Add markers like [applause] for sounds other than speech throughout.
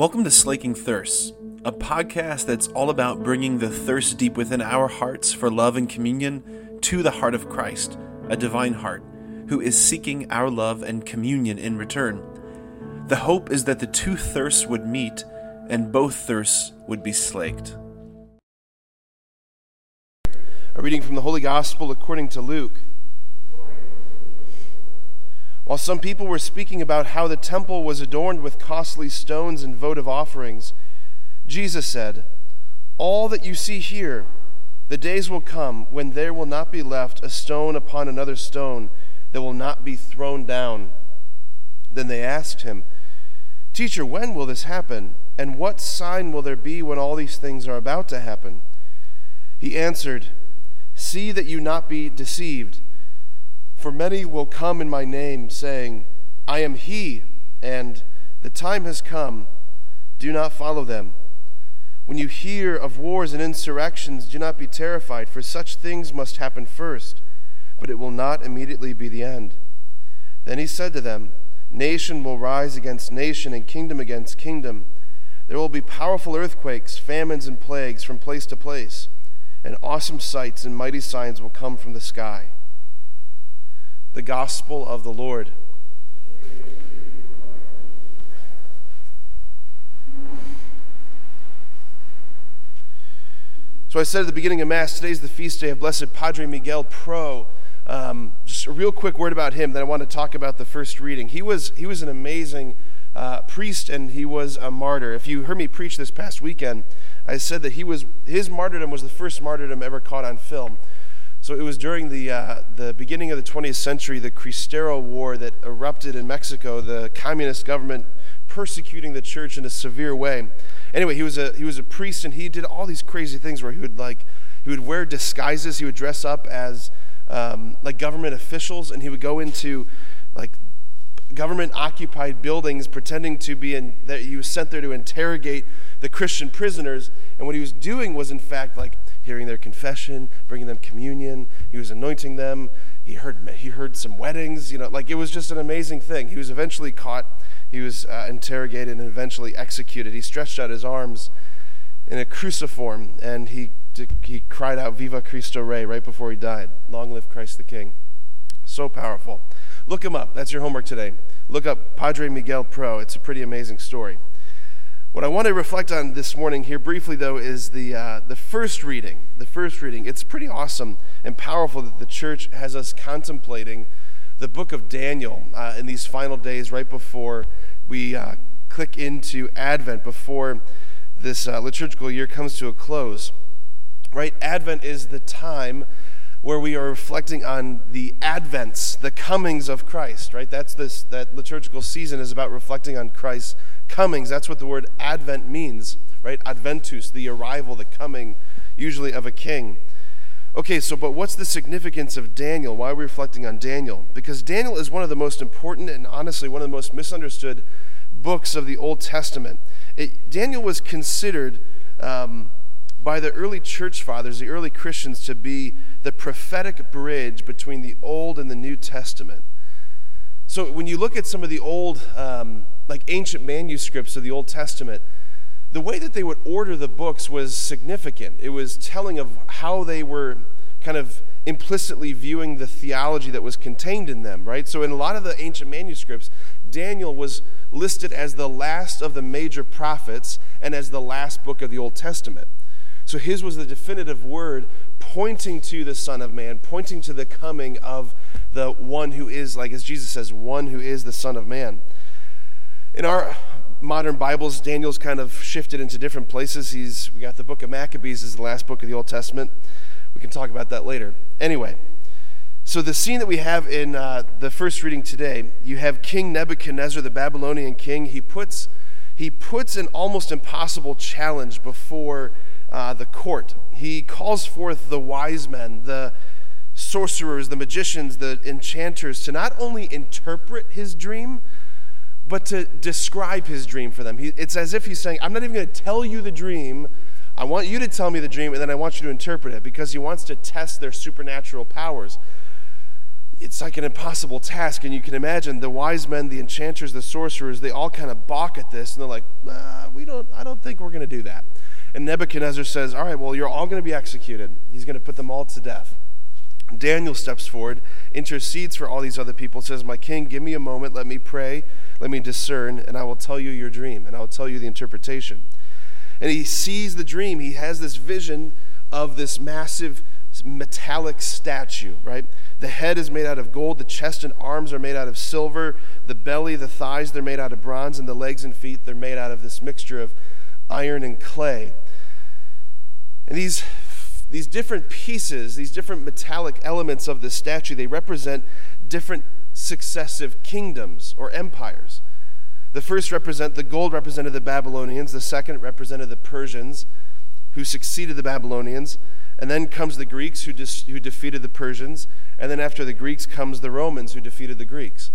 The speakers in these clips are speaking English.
Welcome to Slaking Thirsts, a podcast that's all about bringing the thirst deep within our hearts for love and communion to the heart of Christ, a divine heart, who is seeking our love and communion in return. The hope is that the two thirsts would meet and both thirsts would be slaked. A reading from the Holy Gospel according to Luke. While some people were speaking about how the temple was adorned with costly stones and votive offerings, Jesus said, All that you see here, the days will come when there will not be left a stone upon another stone that will not be thrown down. Then they asked him, Teacher, when will this happen? And what sign will there be when all these things are about to happen? He answered, See that you not be deceived. For many will come in my name, saying, I am he, and the time has come. Do not follow them. When you hear of wars and insurrections, do not be terrified, for such things must happen first, but it will not immediately be the end. Then he said to them, Nation will rise against nation, and kingdom against kingdom. There will be powerful earthquakes, famines, and plagues from place to place, and awesome sights and mighty signs will come from the sky the gospel of the Lord. So I said at the beginning of Mass, today's the feast day of Blessed Padre Miguel Pro. Um, just a real quick word about him, then I want to talk about the first reading. He was, he was an amazing uh, priest and he was a martyr. If you heard me preach this past weekend, I said that he was, his martyrdom was the first martyrdom ever caught on film. So it was during the, uh, the beginning of the 20th century, the Cristero War that erupted in Mexico, the communist government persecuting the church in a severe way. Anyway, he was a, he was a priest and he did all these crazy things where he would like, he would wear disguises, he would dress up as um, like government officials and he would go into like government occupied buildings pretending to be in that he was sent there to interrogate the Christian prisoners. And what he was doing was, in fact, like hearing their confession, bringing them communion. He was anointing them. He heard, he heard some weddings. You know, like it was just an amazing thing. He was eventually caught. He was uh, interrogated and eventually executed. He stretched out his arms in a cruciform and he, he cried out, Viva Cristo Rey, right before he died. Long live Christ the King. So powerful. Look him up. That's your homework today. Look up Padre Miguel Pro. It's a pretty amazing story. What I want to reflect on this morning here briefly, though, is the, uh, the first reading. The first reading. It's pretty awesome and powerful that the church has us contemplating the book of Daniel uh, in these final days right before we uh, click into Advent, before this uh, liturgical year comes to a close. Right? Advent is the time where we are reflecting on the advents, the comings of Christ, right? That's this that liturgical season is about reflecting on Christ's comings. That's what the word advent means, right? Adventus, the arrival, the coming, usually of a king. Okay, so but what's the significance of Daniel? Why are we reflecting on Daniel? Because Daniel is one of the most important and honestly one of the most misunderstood books of the Old Testament. It, Daniel was considered um, by the early church fathers, the early Christians, to be the prophetic bridge between the Old and the New Testament. So when you look at some of the old um, like ancient manuscripts of the Old Testament, the way that they would order the books was significant. It was telling of how they were kind of implicitly viewing the theology that was contained in them, right? So in a lot of the ancient manuscripts, Daniel was listed as the last of the major prophets and as the last book of the Old Testament. So his was the definitive word pointing to the Son of Man, pointing to the coming of the one who is, like as Jesus says, one who is the Son of Man. In our modern Bibles, Daniel's kind of shifted into different places. He's we got the book of Maccabees is the last book of the Old Testament. We can talk about that later. Anyway, so the scene that we have in uh, the first reading today, you have King Nebuchadnezzar, the Babylonian king. He puts he puts an almost impossible challenge before uh, the court. He calls forth the wise men, the sorcerers, the magicians, the enchanters, to not only interpret his dream but to describe his dream for them. He, it's as if he's saying, I'm not even going to tell you the dream. I want you to tell me the dream, and then I want you to interpret it because he wants to test their supernatural powers. it's like an impossible task. And you can imagine the wise men, the enchanters, the sorcerers, they all kind of balk at this and they're like, ah, we don't, I don't think we're going to do that. And Nebuchadnezzar says, All right, well, you're all going to be executed. He's going to put them all to death. Daniel steps forward, intercedes for all these other people, says, My king, give me a moment, let me pray, let me discern, and I will tell you your dream, and I will tell you the interpretation. And he sees the dream. He has this vision of this massive metallic statue, right? The head is made out of gold, the chest and arms are made out of silver, the belly, the thighs, they're made out of bronze, and the legs and feet, they're made out of this mixture of iron and clay. And these, these different pieces, these different metallic elements of the statue, they represent different successive kingdoms or empires. The first represent the gold represented the Babylonians, the second represented the Persians who succeeded the Babylonians, and then comes the Greeks who, dis, who defeated the Persians, and then after the Greeks comes the Romans who defeated the Greeks.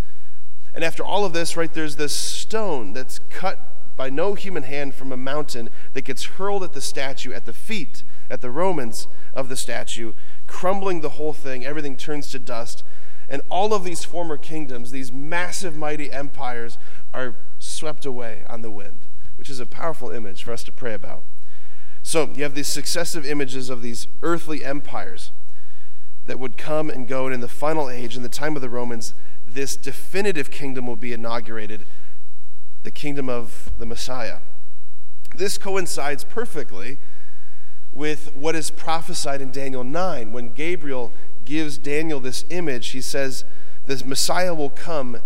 And after all of this, right, there's this stone that's cut by no human hand from a mountain that gets hurled at the statue, at the feet, at the Romans of the statue, crumbling the whole thing. Everything turns to dust. And all of these former kingdoms, these massive, mighty empires, are swept away on the wind, which is a powerful image for us to pray about. So you have these successive images of these earthly empires that would come and go, and in the final age, in the time of the Romans, this definitive kingdom will be inaugurated the kingdom of the Messiah. This coincides perfectly with what is prophesied in Daniel 9. When Gabriel gives Daniel this image, he says, The Messiah will come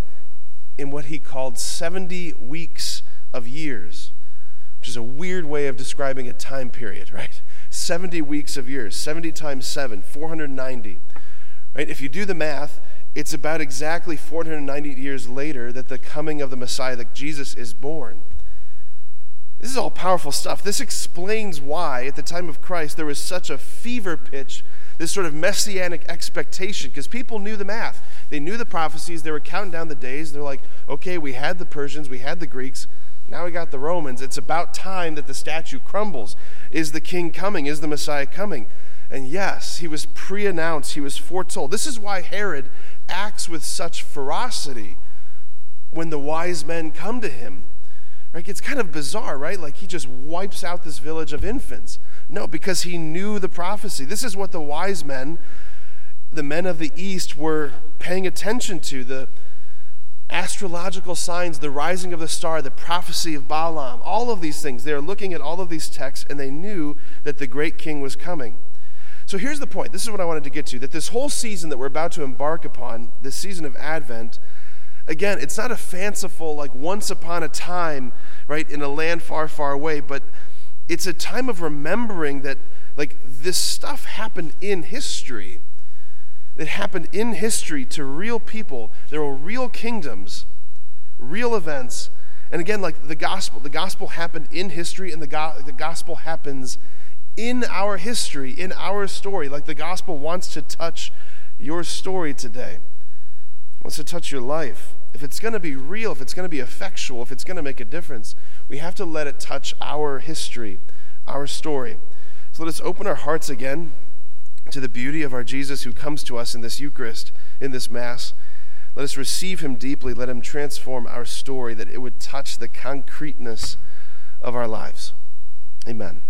in what he called 70 weeks of years, which is a weird way of describing a time period, [laughs] right? 70 weeks of years, 70 times 7, 490. Right? If you do the math, it's about exactly 490 years later that the coming of the Messiah, that Jesus is born. This is all powerful stuff. This explains why, at the time of Christ, there was such a fever pitch, this sort of messianic expectation, because people knew the math. They knew the prophecies. They were counting down the days. They're like, okay, we had the Persians, we had the Greeks, now we got the Romans. It's about time that the statue crumbles. Is the king coming? Is the Messiah coming? And yes, he was pre announced, he was foretold. This is why Herod acts with such ferocity when the wise men come to him. Right? It's kind of bizarre, right? Like he just wipes out this village of infants. No, because he knew the prophecy. This is what the wise men, the men of the East, were paying attention to the astrological signs, the rising of the star, the prophecy of Balaam, all of these things. They are looking at all of these texts and they knew that the great king was coming. So here's the point. This is what I wanted to get to that this whole season that we're about to embark upon, this season of Advent, again, it's not a fanciful, like once upon a time, right, in a land far, far away, but it's a time of remembering that, like, this stuff happened in history. It happened in history to real people. There were real kingdoms, real events. And again, like the gospel, the gospel happened in history, and the, go- the gospel happens in our history, in our story. Like the gospel wants to touch your story today, wants to touch your life. If it's going to be real, if it's going to be effectual, if it's going to make a difference, we have to let it touch our history, our story. So let us open our hearts again to the beauty of our Jesus who comes to us in this Eucharist, in this Mass. Let us receive him deeply. Let him transform our story, that it would touch the concreteness of our lives. Amen.